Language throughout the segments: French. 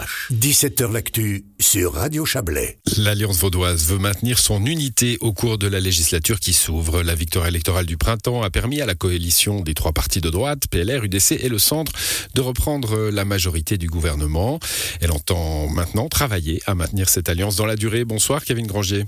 ch 17h l'actu sur Radio Chablais. L'Alliance vaudoise veut maintenir son unité au cours de la législature qui s'ouvre. La victoire électorale du printemps a permis à la coalition des trois partis de droite, PLR, UDC et le Centre, de reprendre la majorité du gouvernement. Elle entend maintenant travailler à maintenir cette alliance dans la durée. Bonsoir Kevin Granger.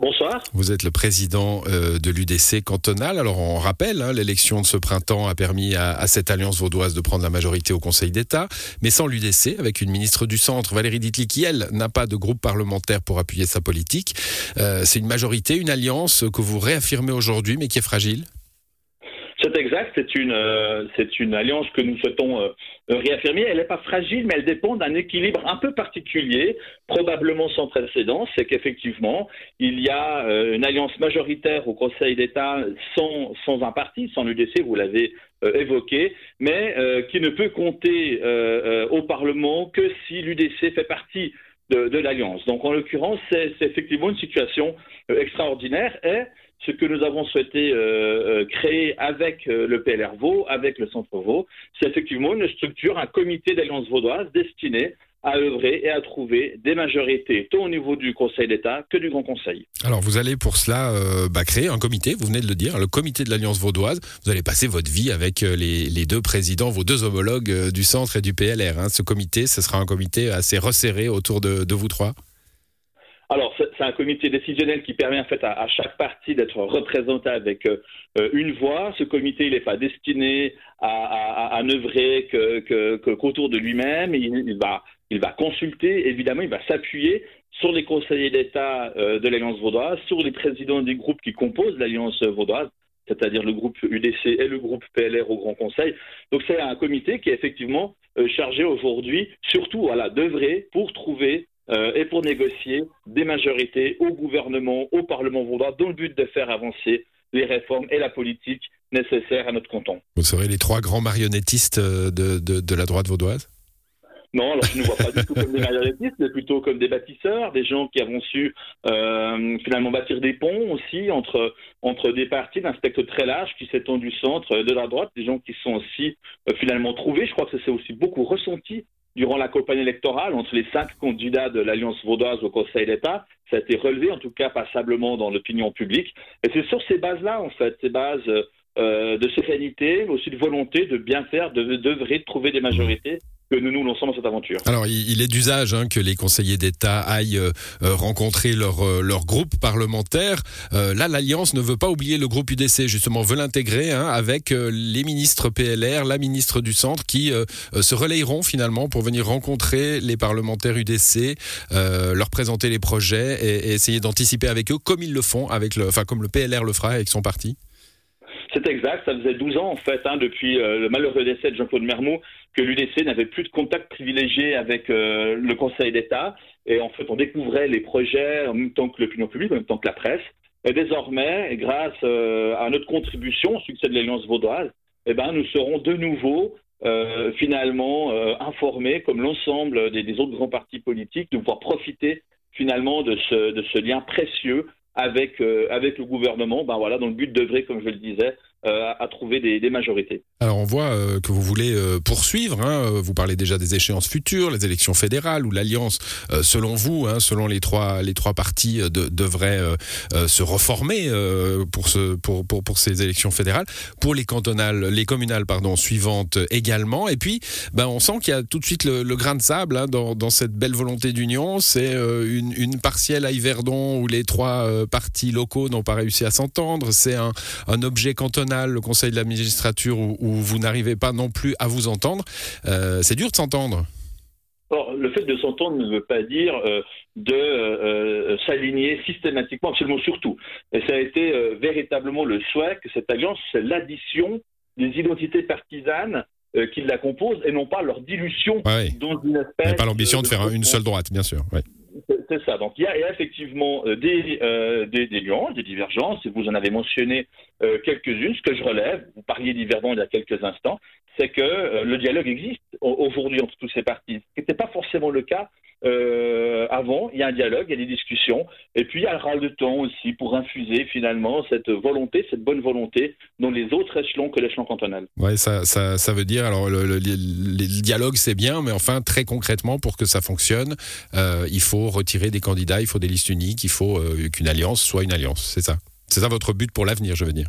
Bonsoir. Vous êtes le président euh, de l'UDC cantonal. Alors on rappelle, hein, l'élection de ce printemps a permis à, cette alliance vaudoise de prendre la majorité au Conseil d'État, mais sans l'UDC, avec une ministre du Centre, Valérie Ditli, qui elle n'a pas de groupe parlementaire pour appuyer sa politique. Euh, c'est une majorité, une alliance que vous réaffirmez aujourd'hui, mais qui est fragile c'est exact, c'est une, euh, c'est une alliance que nous souhaitons euh, réaffirmer. Elle n'est pas fragile, mais elle dépend d'un équilibre un peu particulier, probablement sans précédent. C'est qu'effectivement, il y a euh, une alliance majoritaire au Conseil d'État sans un parti, sans l'UDC, vous l'avez évoqué, mais qui ne peut compter au Parlement que si l'UDC fait partie de, l'alliance. Donc en l'occurrence, c'est effectivement une situation extraordinaire et ce que nous avons souhaité euh, euh, créer avec euh, le PLR Vaud, avec le Centre Vaud, c'est effectivement une structure, un comité d'alliance vaudoise destiné à œuvrer et à trouver des majorités, tant au niveau du Conseil d'État que du Grand Conseil. Alors vous allez pour cela bah, créer un comité, vous venez de le dire, le comité de l'Alliance vaudoise. Vous allez passer votre vie avec les, deux présidents, vos deux homologues du Centre et du PLR. Hein. Ce comité, ce sera un comité assez resserré autour de vous trois alors, c'est un comité décisionnel qui permet en fait à, chaque parti d'être représenté avec euh, une voix. Ce comité, il n'est pas destiné à, à, n'œuvrer qu'autour de lui-même. Il, va, il va consulter, évidemment, il va s'appuyer sur les conseillers d'État euh, de l'Alliance vaudoise, sur les présidents des groupes qui composent l'Alliance vaudoise c'est-à-dire le groupe UDC et le groupe PLR au Grand Conseil. Donc c'est un comité qui est effectivement euh, chargé aujourd'hui, surtout voilà, d'œuvrer pour trouver euh, et pour négocier des majorités au gouvernement, au Parlement vaudois, dans le but de faire avancer les réformes et la politique nécessaires à notre canton. Vous serez les trois grands marionnettistes de, la droite vaudoise? Non, alors je ne vois pas du tout comme des marionnettistes, mais plutôt comme des bâtisseurs, des gens qui avons su euh, finalement bâtir des ponts aussi entre, des partis d'un spectre très large qui s'étend du centre de la droite, des gens qui sont aussi finalement trouvés. Je crois que ça s'est aussi beaucoup ressenti durant la campagne électorale entre les cinq candidats de l'Alliance vaudoise au Conseil d'État. Ça a été relevé, en tout cas passablement dans l'opinion publique. Et c'est sur ces bases-là, en fait, ces bases euh, de sérénité, mais aussi de volonté de bien faire, de de trouver des majorités nous nous lançons dans cette aventure. Alors, il est d'usage hein, que les conseillers d'État aillent euh, euh, rencontrer leur, euh, leur groupe parlementaire. là, l'Alliance ne veut pas oublier le groupe UDC, justement, veut l'intégrer hein, avec les ministres PLR, la ministre du Centre, qui se relayeront finalement pour venir rencontrer les parlementaires UDC, leur présenter les projets et, essayer d'anticiper avec eux, comme ils le font, avec le, enfin, comme le PLR le fera avec son parti. C'est exact, ça faisait 12 ans en fait, hein, depuis le malheureux décès de Jean-Claude Mermoux, que l'UDC n'avait plus de contact privilégié avec euh, le Conseil d'État. Et en fait, on découvrait les projets en même temps que l'opinion publique, en même temps que la presse. Et désormais, grâce euh, à notre contribution au succès de l'Alliance vaudoise, eh ben, nous serons de nouveau euh, finalement informés, comme l'ensemble des, autres grands partis politiques, de pouvoir profiter finalement de ce lien précieux avec, avec le gouvernement, ben voilà, dans le but d'œuvrer, comme je le disais, euh, à trouver des, majorités. Alors on voit euh, que vous voulez euh, poursuivre, hein, vous parlez déjà des échéances futures, les élections fédérales où l'alliance, selon vous, hein, selon les trois les trois partis, de, devrait se reformer pour, ce, pour, pour, pour ces élections fédérales, pour les cantonales, les communales pardon suivantes également. Et puis, ben on sent qu'il y a tout de suite le, grain de sable hein, dans, cette belle volonté d'union. C'est une, une partielle à Yverdon où les trois partis locaux n'ont pas réussi à s'entendre. C'est un, un objet cantonal le Conseil de la magistrature, où, vous n'arrivez pas non plus à vous entendre. Euh, c'est dur de s'entendre. le fait de s'entendre ne veut pas dire euh, de euh, s'aligner systématiquement, absolument surtout. Et ça a été véritablement le souhait que cette alliance, c'est l'addition des identités partisanes qui la composent et non pas leur dilution dans une espèce. Il n'y a pas l'ambition de, faire une seule droite, bien sûr. C'est ça. Donc il y, a, effectivement des, des, des, nuances, des divergences. Vous en avez mentionné quelques-unes. Ce que je relève, vous parliez d'Yverdon il y a quelques instants, c'est que le dialogue existe aujourd'hui entre tous ces partis. Ce n'était pas forcément le cas euh, avant, il y a un dialogue, il y a des discussions, et puis il y a le râle de temps aussi pour infuser finalement cette volonté, cette bonne volonté dans les autres échelons que l'échelon cantonal. Ouais, ça, ça, ça veut dire, alors le, le, dialogue c'est bien, mais enfin très concrètement pour que ça fonctionne, euh, il faut retirer des candidats, il faut des listes uniques, il faut euh, qu'une alliance soit une alliance, c'est ça. C'est ça votre but pour l'avenir, je veux dire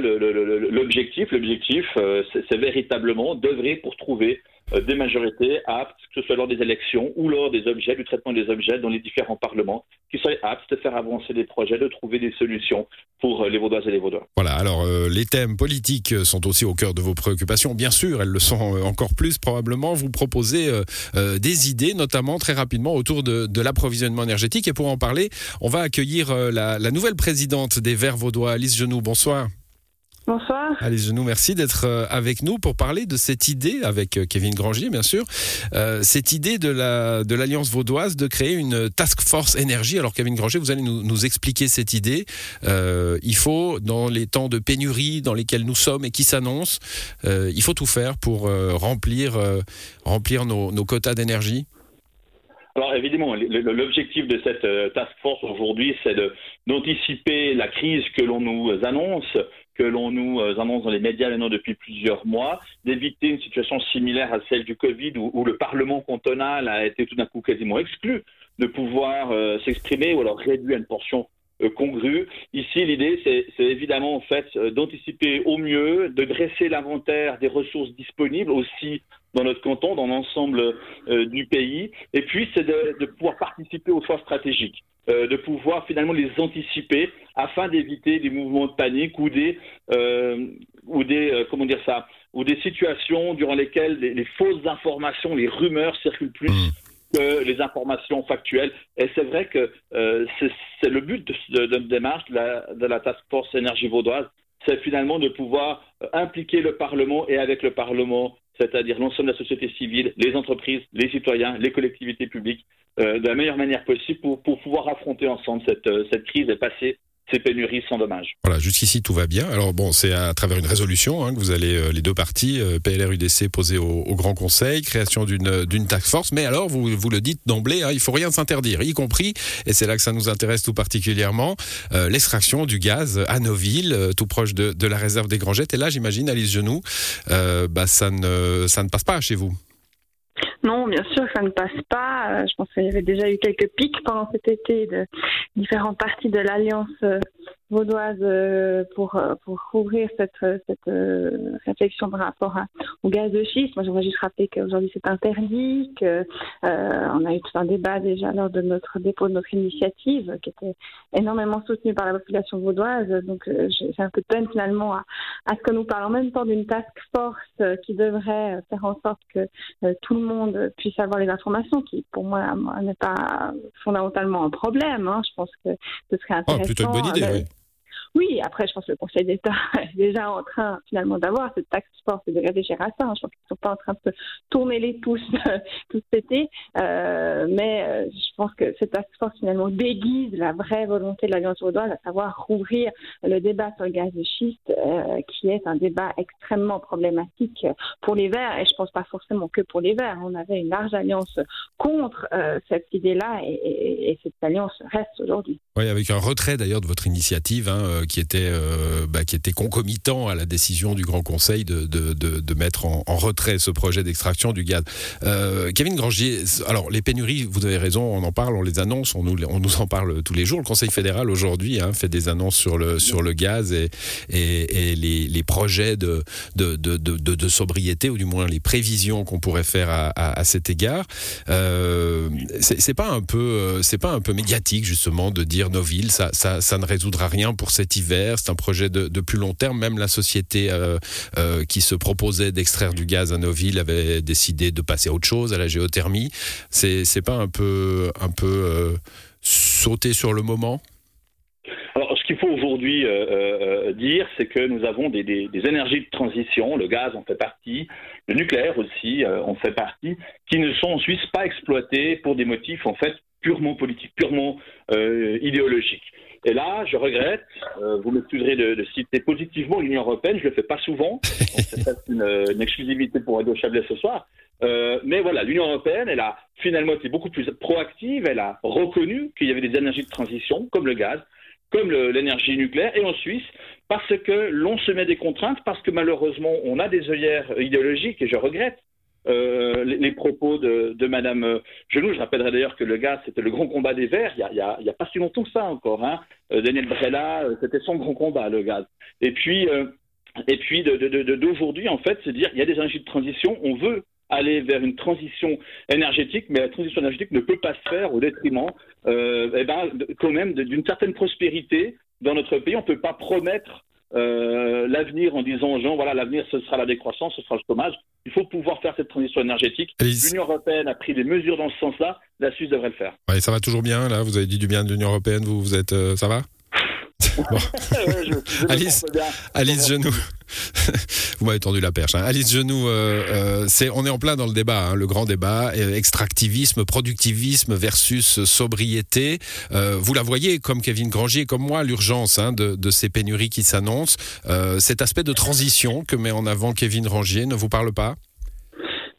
l'objectif. L'objectif, euh, c'est véritablement d'œuvrer pour trouver euh, des majorités aptes, que ce soit lors des élections ou lors des objets, du traitement des objets dans les différents parlements, qui soient aptes de faire avancer des projets, de trouver des solutions pour euh, les Vaudoises et les Vaudois. Voilà, alors les thèmes politiques sont aussi au cœur de vos préoccupations, bien sûr, elles le sont encore plus probablement. Vous proposez des idées, notamment très rapidement autour de, l'approvisionnement énergétique. Et pour en parler, on va accueillir la, la nouvelle présidente des Verts Vaudois, Alice Genoux. Bonsoir. Bonsoir. Allez, Genou, merci d'être euh, avec nous pour parler de cette idée, avec euh, Kevin Grangier, bien sûr, euh, cette idée de la de l'Alliance vaudoise de créer une task force énergie. Alors, Kevin Granger, vous allez nous, nous expliquer cette idée. il faut, dans les temps de pénurie dans lesquels nous sommes et qui s'annoncent, il faut tout faire pour remplir, remplir nos, nos quotas d'énergie. Alors évidemment, l'objectif de cette task force aujourd'hui, c'est d'anticiper la crise que l'on nous annonce, que l'on nous euh, annonce dans les médias maintenant depuis plusieurs mois, d'éviter une situation similaire à celle du Covid où, le Parlement cantonal a été tout d'un coup quasiment exclu de pouvoir euh, s'exprimer ou alors réduit à une portion euh, congrue. Ici, l'idée, c'est évidemment en fait d'anticiper au mieux, de dresser l'inventaire des ressources disponibles aussi dans notre canton, dans l'ensemble du pays, et puis c'est de, de pouvoir participer aux choix stratégiques. Euh, de pouvoir finalement les anticiper afin d'éviter des mouvements de panique ou des euh, ou des euh, comment dire ça ou des situations durant lesquelles les, fausses informations, les rumeurs circulent plus. Mm. que les informations factuelles. Et c'est vrai que c'est le but de, de, démarche de la, de la Task Force Énergie Vaudoise, c'est finalement de pouvoir impliquer le Parlement et avec le Parlement c'est-à-dire l'ensemble de la société civile, les entreprises, les citoyens, les collectivités publiques, euh, de la meilleure manière possible pour, pouvoir affronter ensemble cette, euh, cette crise et passer ces pénuries sans dommage. Voilà, jusqu'ici tout va bien. Alors bon, c'est à travers une résolution hein, que vous allez euh, les deux parties, euh, PLR UDC poser au, Grand Conseil, création d'une d'une task force. Mais alors vous vous le dites d'emblée, hein, il faut rien s'interdire, y compris et c'est là que ça nous intéresse tout particulièrement euh, l'extraction du gaz à Noville, tout proche de, de, la réserve des Grangettes. Et là, j'imagine, Alice Genoux, bah ça ne ça ne passe pas chez vous. Non, bien sûr, ça ne passe pas. Je pense qu'il y avait déjà eu quelques pics pendant cet été de différentes parties de l'Alliance euh, vaudoise euh, pour euh, pour couvrir cette cette réflexion par rapport au gaz de schiste. Moi, j'aimerais juste rappeler qu'aujourd'hui c'est interdit, que on a eu tout un débat déjà lors de notre dépôt de notre initiative, qui était énormément soutenue par la population vaudoise. Donc, j'ai un peu de peine finalement à, à ce que nous parlons en même temps d'une task force qui devrait faire en sorte que tout le monde puisse avoir les informations, qui pour moi n'est pas fondamentalement un problème. Hein. Je pense que ce serait intéressant. Oh, plutôt une bonne idée, oui. Oui, après, je pense que le Conseil d'État est déjà en train finalement d'avoir cette taxe force et de réfléchir à ça. Je pense qu'ils ne sont pas en train de se tourner les pouces tout cet été. Euh, mais euh, je pense que cette taxe force finalement déguise la vraie volonté de l'Alliance vaudoise, à savoir rouvrir le débat sur le gaz de schiste, euh, qui est un débat extrêmement problématique pour les Verts. Et je ne pense pas forcément que pour les Verts. On avait une large alliance contre cette idée-là et, cette alliance reste aujourd'hui. Oui, avec un retrait d'ailleurs de votre initiative. Hein, qui était euh, bah, qui était concomitant à la décision du Grand Conseil de, de, de, mettre en, retrait ce projet d'extraction du gaz. Euh, Kevin Grangier, alors les pénuries, vous avez raison, on en parle, on les annonce, on nous, on nous en parle tous les jours. Le Conseil fédéral aujourd'hui hein, fait des annonces sur le sur le gaz et, et, les, les, projets de de, de, de, sobriété ou du moins les prévisions qu'on pourrait faire à, à, cet égard. Euh, c'est pas un peu c'est pas un peu médiatique justement de dire nos villes, ça, ça, ça ne résoudra rien pour C'est un projet de, plus long terme. Même la société euh, euh, qui se proposait d'extraire du gaz à nos villes avait décidé de passer à autre chose, à la géothermie. C'est pas un peu un peu euh, sauter sur le moment? Alors, ce qu'il faut aujourd'hui dire, c'est que nous avons des, énergies de transition, le gaz en fait partie, le nucléaire aussi en fait partie, qui ne sont en Suisse pas exploités pour des motifs en fait purement politiques, purement idéologiques. Et là, je regrette, euh, vous m'excuserez de, de, citer positivement l'Union européenne, je le fais pas souvent, c'est une, une, exclusivité pour Radio Chablais ce soir, euh, mais voilà, l'Union européenne, elle a finalement été beaucoup plus proactive, elle a reconnu qu'il y avait des énergies de transition, comme le gaz, comme l'énergie nucléaire, et en Suisse, parce que l'on se met des contraintes, parce que malheureusement, on a des œillères idéologiques, et je regrette euh, les, propos de, de Madame Genoux. Je rappellerai d'ailleurs que le gaz, c'était le grand combat des Verts, il n'y a, pas si longtemps que ça encore. Hein. Euh, Daniel Brella, euh, c'était son grand combat, le gaz. Et puis, euh, et puis d'aujourd'hui, en fait, c'est dire il y a des énergies de transition, on veut aller vers une transition énergétique, mais la transition énergétique ne peut pas se faire au détriment, euh, eh ben, quand même, d'une certaine prospérité dans notre pays. On ne peut pas promettre euh, l'avenir en disant aux gens, voilà, l'avenir, ce sera la décroissance, ce sera le chômage. Il faut pouvoir faire cette transition énergétique. L'Union européenne a pris des mesures dans ce sens-là. La Suisse devrait le faire. Ouais, ça va toujours bien, là? Vous avez dit du bien de l'Union européenne, vous, vous êtes, euh, ça va? Bon. Alice, Alice Genoux, vous m'avez tendu la perche. Hein. Alice Genoux, euh, euh, c'est, on est en plein dans le débat, hein, le grand débat, euh, extractivisme, productivisme versus sobriété. Vous la voyez, comme Kevin Grangier, comme moi, l'urgence hein, de, de, ces pénuries qui s'annoncent. Cet aspect de transition que met en avant Kevin Rangier ne vous parle pas?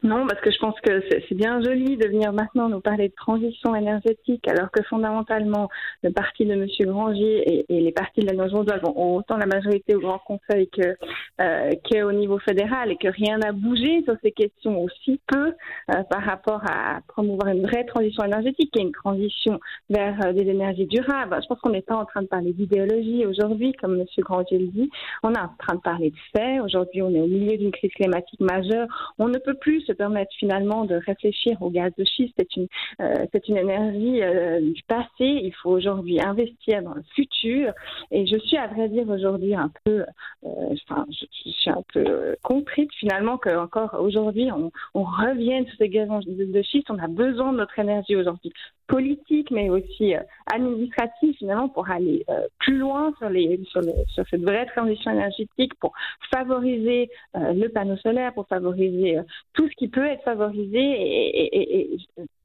Non, parce que je pense que c'est bien joli de venir maintenant nous parler de transition énergétique, alors que fondamentalement, le parti de M. Grangier et, les partis de l'Alliance vaudoise ont autant la majorité au Grand Conseil que euh, qu'au niveau fédéral et que rien n'a bougé sur ces questions aussi peu euh, par rapport à promouvoir une vraie transition énergétique et une transition vers euh, des énergies durables. Je pense qu'on n'est pas en train de parler d'idéologie aujourd'hui, comme M. Grangier le dit. On est en train de parler de faits. Aujourd'hui, on est au milieu d'une crise climatique majeure. On ne peut plus se permettre finalement de réfléchir au gaz de schiste. C'est une, euh, c'est une énergie euh, du passé. Il faut aujourd'hui investir dans le futur. Et je suis à vrai dire aujourd'hui un peu, euh, enfin, je, suis un peu contrite finalement qu'encore aujourd'hui on, on revienne sur ces gaz de schiste. On a besoin de notre énergie aujourd'hui politique, mais aussi euh, administrative finalement pour aller euh, plus loin sur, les, sur, le, sur, cette vraie transition énergétique, pour favoriser euh, le panneau solaire, pour favoriser tout ce qui peut être favorisé. Et, et, et,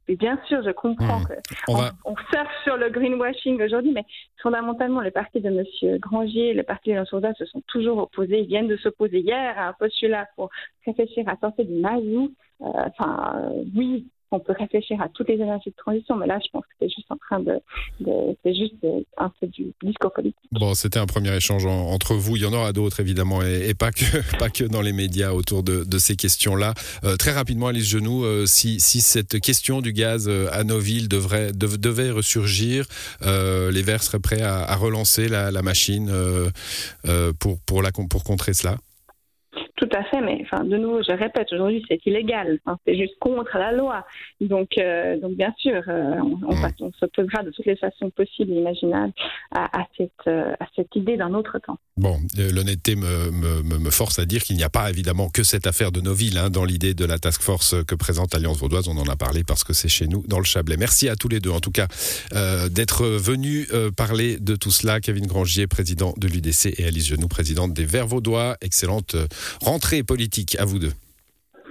et bien sûr, je comprends mmh. qu'on va... on surfe sur le greenwashing aujourd'hui, mais fondamentalement, le parti de M. Grangier et le parti de l'Ansourda se sont toujours opposés, ils viennent de s'opposer hier à un postulat pour réfléchir à sortir du mazout. Enfin, euh, oui, on peut réfléchir à toutes les énergies de transition, mais là, je pense que c'est juste en train de, c'est juste un peu du discours politique. Bon, c'était un premier échange en, entre vous. Il y en aura d'autres évidemment, et, pas que pas que dans les médias autour de, ces questions-là. Euh, très rapidement, Alice Genoux, euh, si, cette question du gaz euh, à nos villes devrait dev, devait ressurgir, euh, les Verts seraient prêts à, relancer la, la machine euh, pour pour la pour contrer cela? Tout à fait, mais enfin, de nouveau, je répète, aujourd'hui, c'est illégal. Enfin, c'est juste contre la loi. Donc, euh, donc bien sûr, euh, on, on, on s'opposera de toutes les façons possibles et imaginables à, à, cette, euh, à cette idée d'un autre temps. Bon, euh, l'honnêteté me, me, me, force à dire qu'il n'y a pas évidemment que cette affaire de nos villes hein, dans l'idée de la task force que présente l'Alliance Vaudoise. On en a parlé parce que c'est chez nous, dans le Chablais. Merci à tous les deux, en tout cas, euh, d'être venus parler de tout cela. Kevin Grangier, président de l'UDC, et Alice Genoux, présidente des Verts Vaudois. Excellente rentrée politique à vous deux.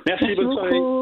Merci, Merci bonne soirée.